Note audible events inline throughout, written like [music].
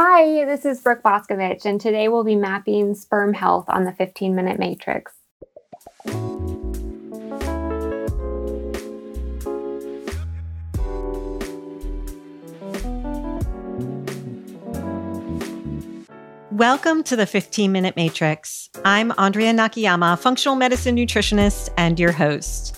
Hi, this is Brooke Boscovich, and today we'll be mapping sperm health on the 15 minute matrix. Welcome to the 15 Minute Matrix. I'm Andrea Nakayama, functional medicine nutritionist and your host.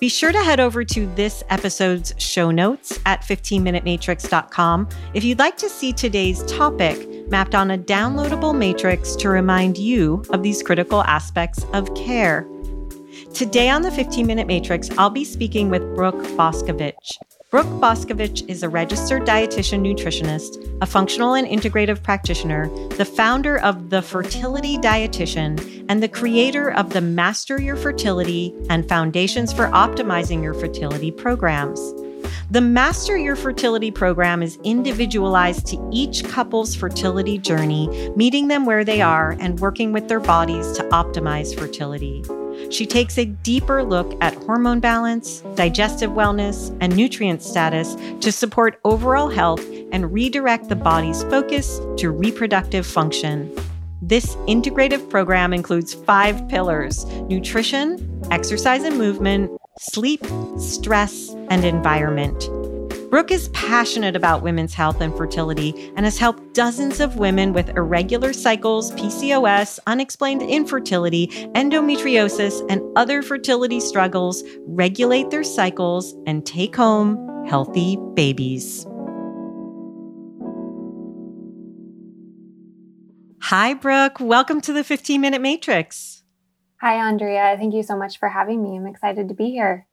Be sure to head over to this episode's show notes at 15minutematrix.com if you'd like to see today's topic mapped on a downloadable matrix to remind you of these critical aspects of care. Today on the 15 Minute Matrix, I'll be speaking with Brooke Boscovich. Brooke Boscovich is a registered dietitian nutritionist, a functional and integrative practitioner, the founder of The Fertility Dietitian, and the creator of the Master Your Fertility and Foundations for Optimizing Your Fertility programs. The Master Your Fertility program is individualized to each couple's fertility journey, meeting them where they are and working with their bodies to optimize fertility. She takes a deeper look at hormone balance, digestive wellness, and nutrient status to support overall health and redirect the body's focus to reproductive function. This integrative program includes five pillars nutrition, exercise and movement, sleep, stress, and environment. Brooke is passionate about women's health and fertility and has helped dozens of women with irregular cycles, PCOS, unexplained infertility, endometriosis, and other fertility struggles regulate their cycles and take home healthy babies. Hi, Brooke. Welcome to the 15 Minute Matrix. Hi, Andrea. Thank you so much for having me. I'm excited to be here.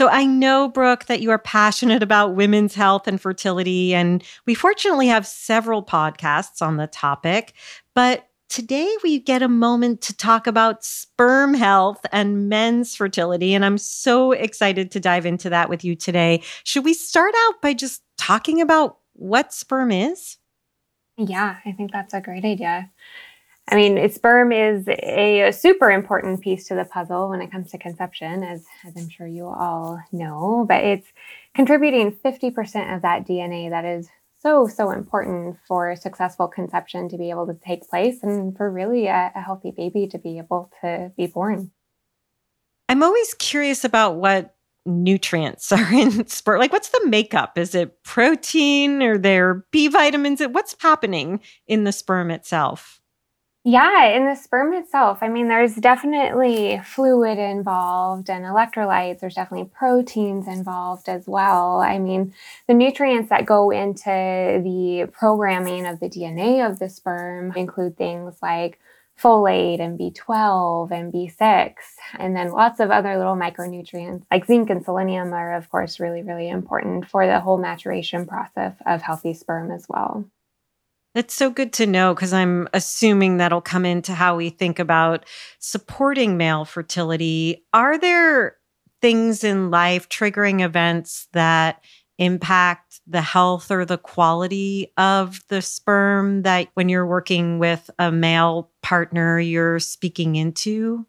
So I know, Brooke, that you are passionate about women's health and fertility, and we fortunately have several podcasts on the topic. But today we get a moment to talk about sperm health and men's fertility. And I'm so excited to dive into that with you today. Should we start out by just talking about what sperm is? Yeah, I think that's a great idea. I mean, sperm is a, a, super important piece to the puzzle when it comes to conception, as, as I'm sure you all know, but it's contributing 50% of that DNA that is so, so important for successful conception to be able to take place and for really a, a healthy baby to be able to be born. I'm always curious about what nutrients [laughs] are in sperm. Like, what's the makeup? Is it protein? Are there B vitamins? What's happening in the sperm itself? Yeah, in the sperm itself, I mean, there's definitely fluid involved and electrolytes. There's definitely proteins involved as well. I mean, the nutrients that go into the programming of the DNA of the sperm include things like folate and B12 and B6, and then lots of other little micronutrients like zinc and selenium are, of course, really, really important for the whole maturation process of healthy sperm as well. That's so good to know because I'm assuming that'll come into how we think about supporting male fertility. Are there things in life, triggering events that impact the health or the quality of the sperm that when you're working with a male partner, you're speaking into?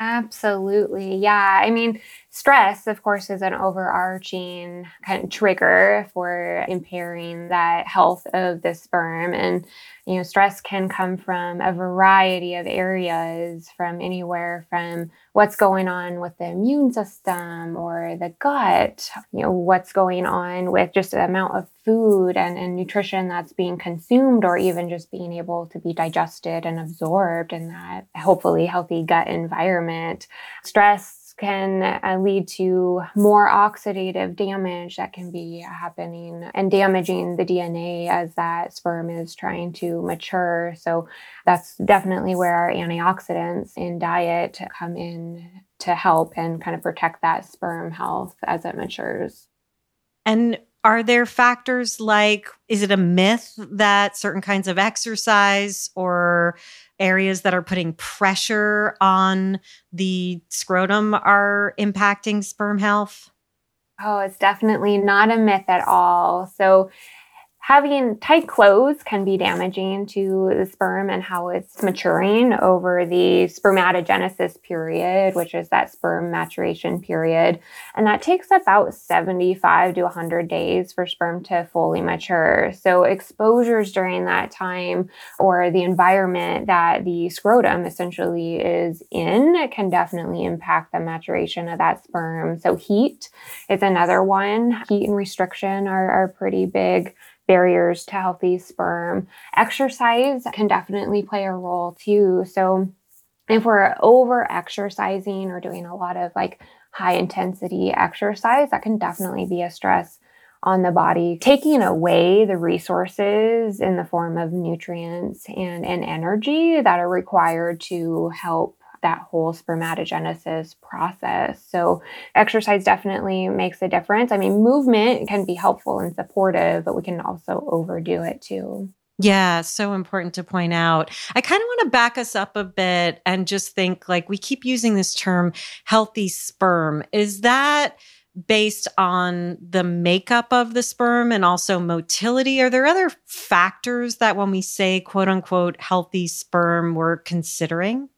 Absolutely. Yeah. I mean, stress, of course, is an overarching kind of trigger for impairing that health of the sperm. And, you know, stress can come from a variety of areas, from anywhere from what's going on with the immune system or the gut, you know, what's going on with just the amount of food and, and nutrition that's being consumed, or even just being able to be digested and absorbed in that hopefully healthy gut environment. Stress can uh, lead to more oxidative damage that can be happening and damaging the DNA as that sperm is trying to mature. So that's definitely where our antioxidants in diet come in to help and kind of protect that sperm health as it matures. And Are there factors like, is it a myth that certain kinds of exercise or areas that are putting pressure on the scrotum are impacting sperm health? Oh, it's definitely not a myth at all. So, Having tight clothes can be damaging to the sperm and how it's maturing over the spermatogenesis period, which is that sperm maturation period. And that takes about 75 to 100 days for sperm to fully mature. So, exposures during that time or the environment that the scrotum essentially is in can definitely impact the maturation of that sperm. So, heat is another one. Heat and restriction are, are pretty big barriers to healthy sperm. Exercise can definitely play a role too. So, if we're over exercising or doing a lot of like high intensity exercise, that can definitely be a stress on the body, taking away the resources in the form of nutrients and, and energy that are required to help that whole spermatogenesis process. So, exercise definitely makes a difference. I mean, movement can be helpful and supportive, but we can also overdo it too. Yeah, so important to point out. I kind of want to back us up a bit and just think like we keep using this term healthy sperm. Is that based on the makeup of the sperm and also motility? Are there other factors that when we say quote unquote healthy sperm, we're considering?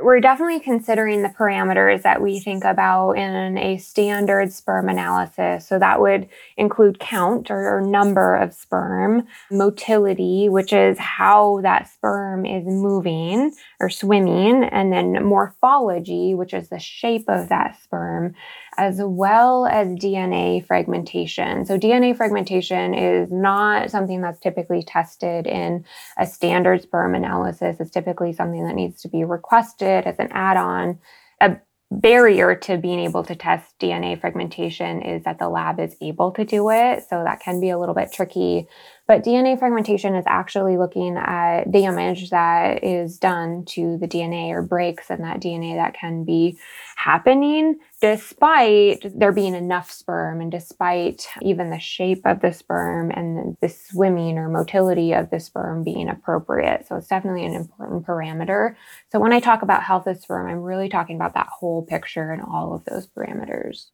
We're definitely considering the parameters that we think about in a standard sperm analysis. So that would include count or, or, number of sperm, motility, which is how that sperm is moving or swimming, and then morphology, which is the shape of that sperm, as well as DNA fragmentation. So, DNA fragmentation is not something that's typically tested in a standard sperm analysis. It's typically something that needs to be requested as an add on. A barrier to being able to test DNA fragmentation is that the lab is able to do it. So, that can be a little bit tricky. But DNA fragmentation is actually looking at damage that is done to the DNA or breaks in that DNA that can be happening despite there being enough sperm and despite even the shape of the sperm and the swimming or motility of the sperm being appropriate. So it's definitely an important parameter. So when I talk about health of sperm, I'm really talking about that whole picture and all of those parameters.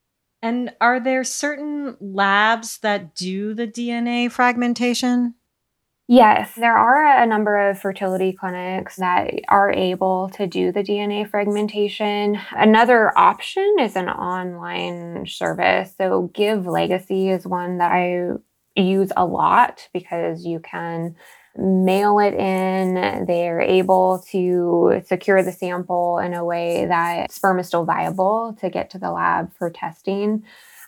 And are there certain labs that do the DNA fragmentation? Yes, there are a number of fertility clinics that are able to do the DNA fragmentation. Another option is an online service. So, Give Legacy is one that I use a lot because you can mail it in. They're able to secure the sample in a way that sperm is still viable to get to the lab for testing.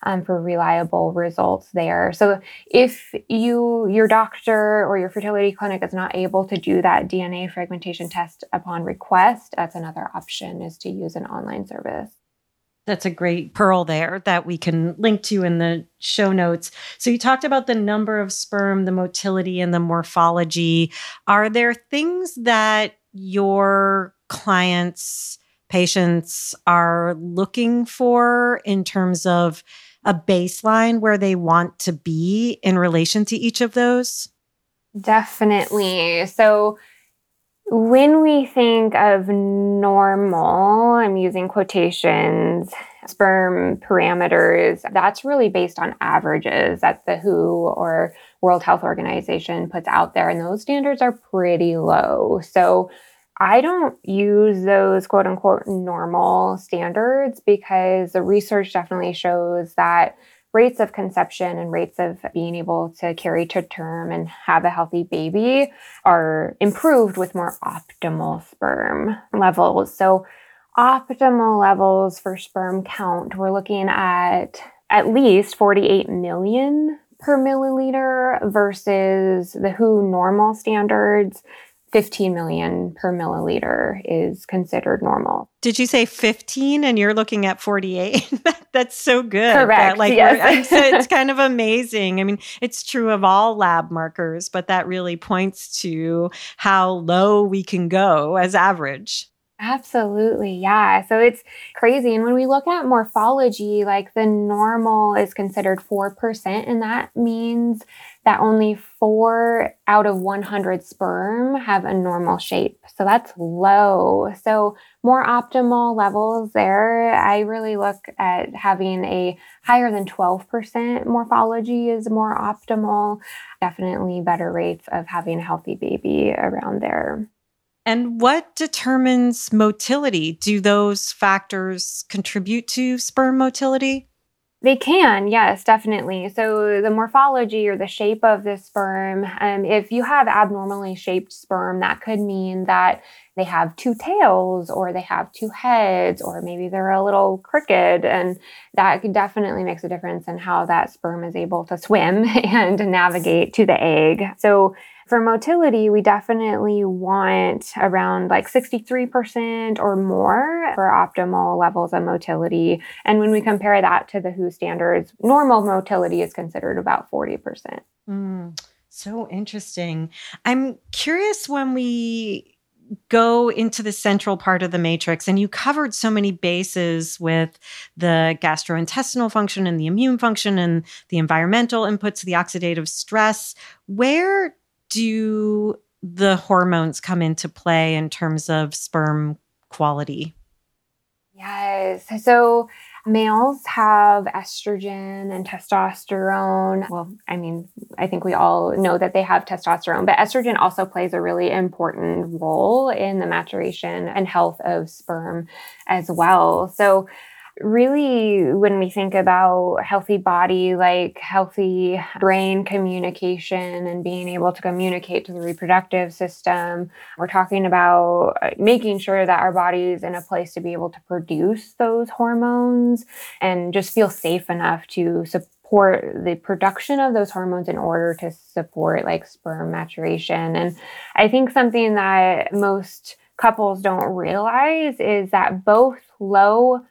Um, for reliable results there. So if you your doctor or your fertility clinic is not able to do that DNA fragmentation test upon request, that's another option is to use an online service. That's a great pearl there that we can link to in the show notes. So, you talked about the number of sperm, the motility, and the morphology. Are there things that your clients, patients are looking for in terms of a baseline where they want to be in relation to each of those? Definitely. So, when we think of normal, I'm using quotations, sperm parameters, that's really based on averages that the WHO or World Health Organization puts out there. And those standards are pretty low. So I don't use those quote unquote normal standards because the research definitely shows that rates of conception and rates of being able to carry to term and have a healthy baby are improved with more optimal sperm levels. So, optimal levels for sperm count, we're looking at at least 48 million per milliliter versus the WHO normal standards 15 million per milliliter is considered normal. Did you say 15 and you're looking at 48? [laughs] That's so good. Correct. That, like yes. [laughs] it's kind of amazing. I mean, it's true of all lab markers, but that really points to how low we can go as average. Absolutely. Yeah. So it's crazy. And when we look at morphology, like the normal is considered 4%, and that means that only four out of 100 sperm have a normal shape. So that's low. So, more optimal levels there. I really look at having a higher than 12% morphology is more optimal. Definitely better rates of having a healthy baby around there. And what determines motility? Do those factors contribute to sperm motility? They can, yes, definitely. So, the morphology or the shape of the sperm, um, if you have abnormally shaped sperm, that could mean that they have two tails or they have two heads or maybe they're a little crooked. And that definitely makes a difference in how that sperm is able to swim [laughs] and navigate to the egg. So, for motility, we definitely want around like 63% or more for optimal levels of motility. And when we compare that to the WHO standards, normal motility is considered about 40%. Mm, so interesting. I'm curious when we go into the central part of the matrix and you covered so many bases with the gastrointestinal function and the immune function and the environmental inputs the oxidative stress where do the hormones come into play in terms of sperm quality? Yes. So males have estrogen and testosterone. Well, I mean, I think we all know that they have testosterone, but estrogen also plays a really important role in the maturation and health of sperm as well. So really when we think about healthy body like healthy brain communication and being able to communicate to the reproductive system we're talking about uh, making sure that our body is in a place to be able to produce those hormones and just feel safe enough to support the production of those hormones in order to support like sperm maturation. And i think something that most couples don't realize is that both low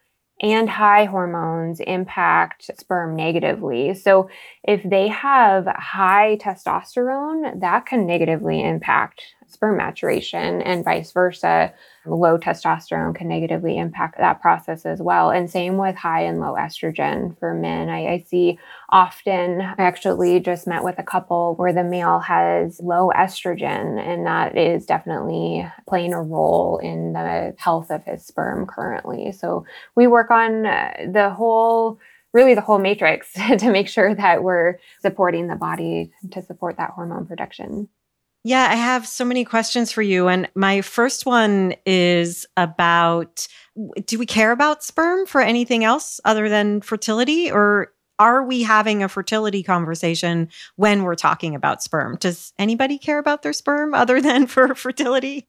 and high hormones impact sperm negatively. So, if they have high testosterone, that can negatively impact sperm maturation and vice versa. Low testosterone can negatively impact that process as well. And same with high and low estrogen for men. I, I see often, I actually just met with a couple where the male has low estrogen, and that is definitely playing a role in the health of his sperm currently. So we work on uh, the whole really the whole matrix [laughs] to make sure that we're supporting the body to support that hormone production. Yeah, I have so many questions for you. And my first one is about do we care about sperm for anything else other than fertility? Or are we having a fertility conversation when we're talking about sperm? Does anybody care about their sperm other than [laughs] for fertility?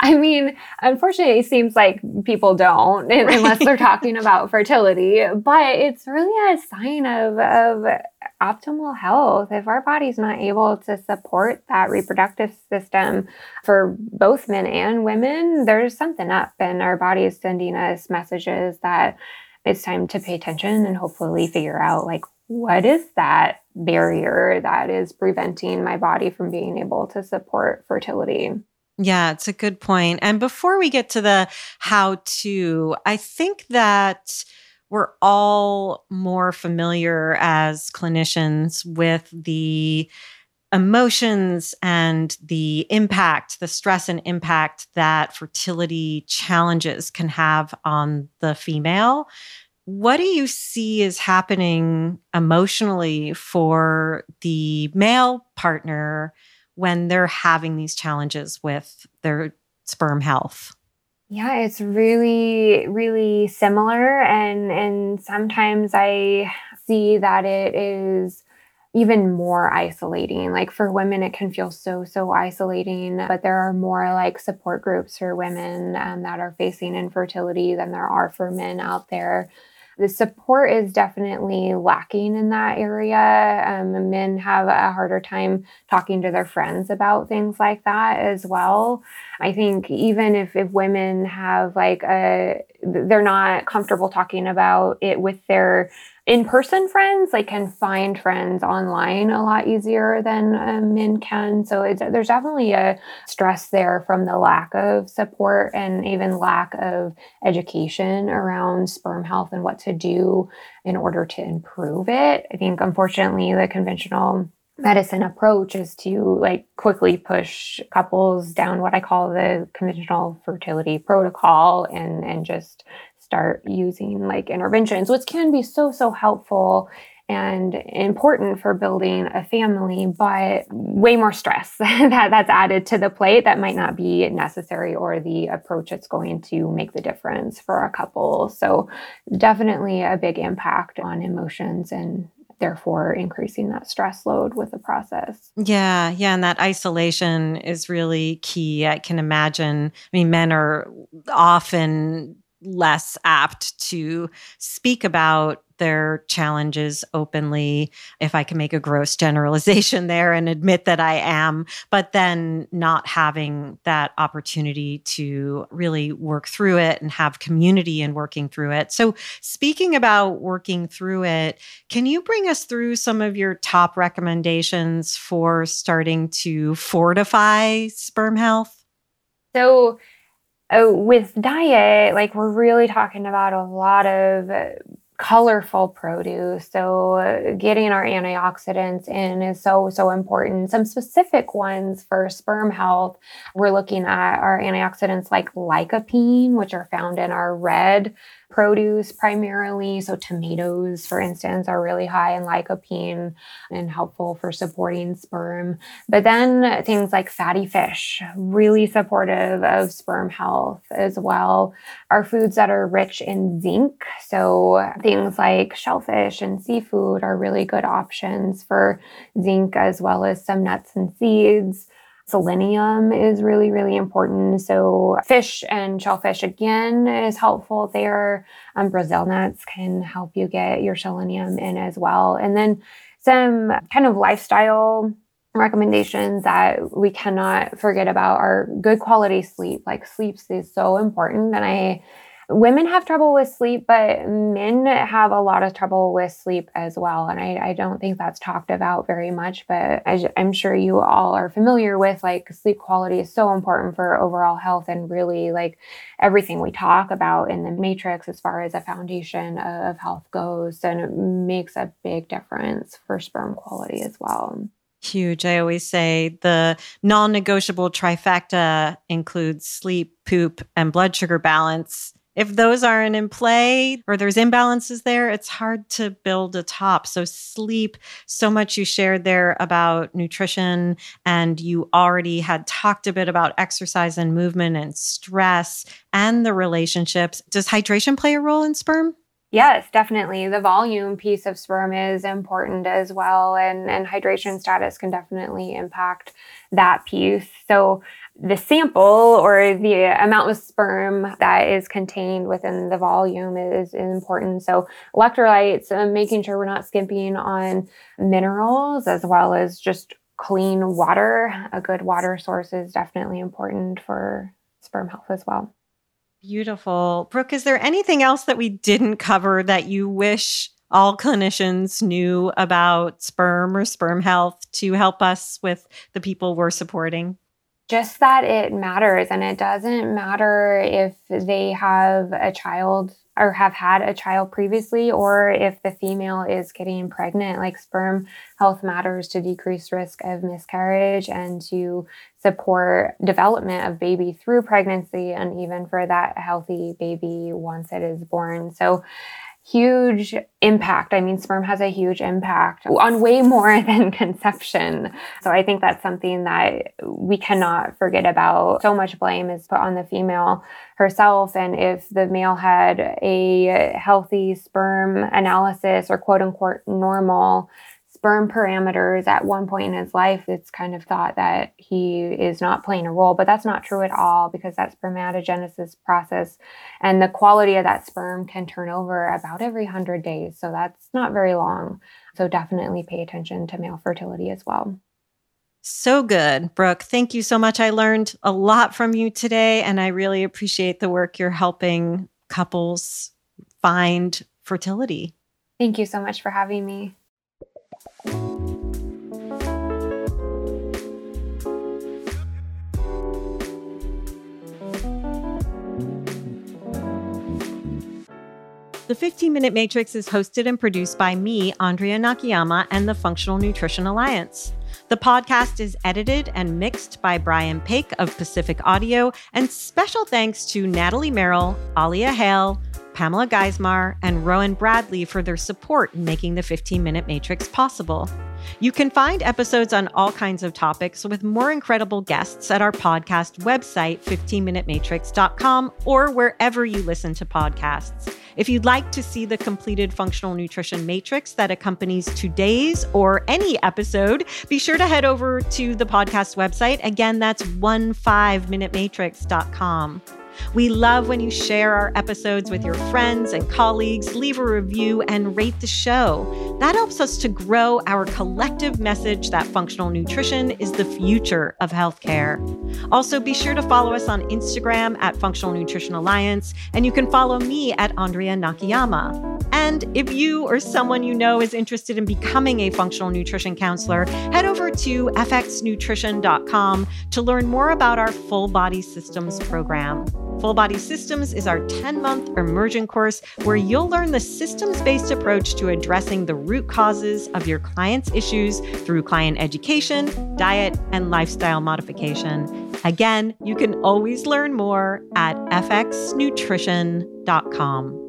I mean, unfortunately, it seems like people don't right. [laughs] unless they're talking about fertility, but it's really a sign of, of optimal health. If our body's not able to support that reproductive system for both men and women, there's something up, and our body is sending us messages that it's time to pay attention and hopefully figure out like what is that barrier that is preventing my body from being able to support fertility. Yeah, it's a good point. And before we get to the how to, I think that we're all more familiar as clinicians with the emotions and the impact, the stress and impact that fertility challenges can have on the female. What do you see is happening emotionally for the male partner when they're having these challenges with their sperm health? Yeah, it's really, really similar. And and sometimes I see that it is even more isolating. Like for women, it can feel so, so isolating, but there are more like support groups for women um, that are facing infertility than there are for men out there. The support is definitely lacking in that area. Um, men have a harder time talking to their friends about things like that as well. I think even if, if women have like a they're not comfortable talking about it with their in-person friends like can find friends online a lot easier than uh, men can. So there's definitely a stress there from the lack of support and even lack of education around sperm health and what to do in order to improve it. I think unfortunately the conventional medicine approach is to like quickly push couples down what I call the conventional fertility protocol and and just start using like interventions which can be so so helpful and important for building a family but way more stress [laughs] that that's added to the plate that might not be necessary or the approach that's going to make the difference for a couple so definitely a big impact on emotions and therefore increasing that stress load with the process. Yeah, yeah. And that isolation is really key. I can imagine, I mean, men are often less apt to speak about their challenges openly, if I can make a gross generalization there and admit that I am, but then not having that opportunity to really work through it and have community in working through it. So, speaking about working through it, can you bring us through some of your top recommendations for starting to fortify sperm health? So, uh, with diet, like we're really talking about a lot of colorful produce. So, uh, getting our antioxidants in is so, so important. Some specific ones for sperm health, we're looking at our antioxidants like lycopene, which are found in our red produce primarily. So, tomatoes, for instance, are really high in lycopene and helpful for supporting sperm. But then things like fatty fish, really supportive of sperm health as well, are foods that are rich in zinc. So, things like shellfish and seafood are really good options for zinc, as well as some nuts and seeds. Selenium is really, really important. So, fish and shellfish again is helpful there. Um, Brazil nuts can help you get your selenium in as well. And then some kind of lifestyle recommendations that we cannot forget about are good quality sleep. Like, sleep is so important. And I women have trouble with sleep, but men have a lot of trouble with sleep as well. And I, I don't think that's talked about very much, but I, I'm sure you all are familiar with like sleep quality is so important for overall health and really like everything we talk about in the matrix as far as a foundation of health goes. And it makes a big difference for sperm quality as well. Huge. I always say the non negotiable trifecta includes sleep, poop, and blood sugar balance if those aren't in play or there's imbalances there, it's hard to build a top. So, sleep, so much you shared there about nutrition, and you already had talked a bit about exercise and movement and stress and the relationships. Does hydration play a role in sperm? Yes, definitely. The volume piece of sperm is important as well, and, and hydration status can definitely impact that piece. So, the sample or the amount of sperm that is contained within the volume is, important. So, electrolytes, uh, making sure we're not skimping on minerals as well as just clean water. A good water source is definitely important for sperm health as well. Beautiful. Brooke, is there anything else that we didn't cover that you wish all clinicians knew about sperm or sperm health to help us with the people we're supporting? Just that it matters and it doesn't matter if they have a child or have had a child previously or if the female is getting pregnant. Like sperm health matters to decrease risk of miscarriage and to support development of baby through pregnancy and even for that healthy baby once it is born. So huge impact. I mean, sperm has a huge impact on way more [laughs] than conception. So I think that's something that we cannot forget about. So much blame is put on the female herself. And if the male had a healthy sperm analysis or quote unquote normal, sperm parameters at one point in his life, it's kind of thought that he is not playing a role, but that's not true at all because that spermatogenesis process and the quality of that sperm can turn over about every 100 days. So that's not very long. So definitely pay attention to male fertility as well. So good, Brooke. Thank you so much. I learned a lot from you today, and I really appreciate the work you're helping couples find fertility. Thank you so much for having me. The 15 Minute Matrix is hosted and produced by me, Andrea Nakayama, and the Functional Nutrition Alliance. The podcast is edited and mixed by Brian Paik of Pacific Audio, and special thanks to Natalie Merrill, Alia Hale, Pamela Geismar, and Rowan Bradley for their support in making the 15 Minute Matrix possible. You can find episodes on all kinds of topics with more incredible guests at our podcast website, 15minutematrix.com, or wherever you listen to podcasts. If you'd like to see the completed functional nutrition matrix that accompanies today's or any episode, be sure to head over to the podcast website. Again, that's 15minutematrix.com. We love when you share our episodes with your friends and colleagues, leave a review, and rate the show. That helps us to grow our collective message that functional nutrition is the future of healthcare. Also, be sure to follow us on Instagram at Functional Nutrition Alliance, and you can follow me at Andrea Nakayama. And if you or someone you know is interested in becoming a functional nutrition counselor, head over to fxnutrition.com to learn more about our full body systems program. Full Body Systems is our 10 month immersion course where you'll learn the systems based approach to addressing the root causes of your client's issues through client education, diet, and lifestyle modification. Again, you can always learn more at fxnutrition.com.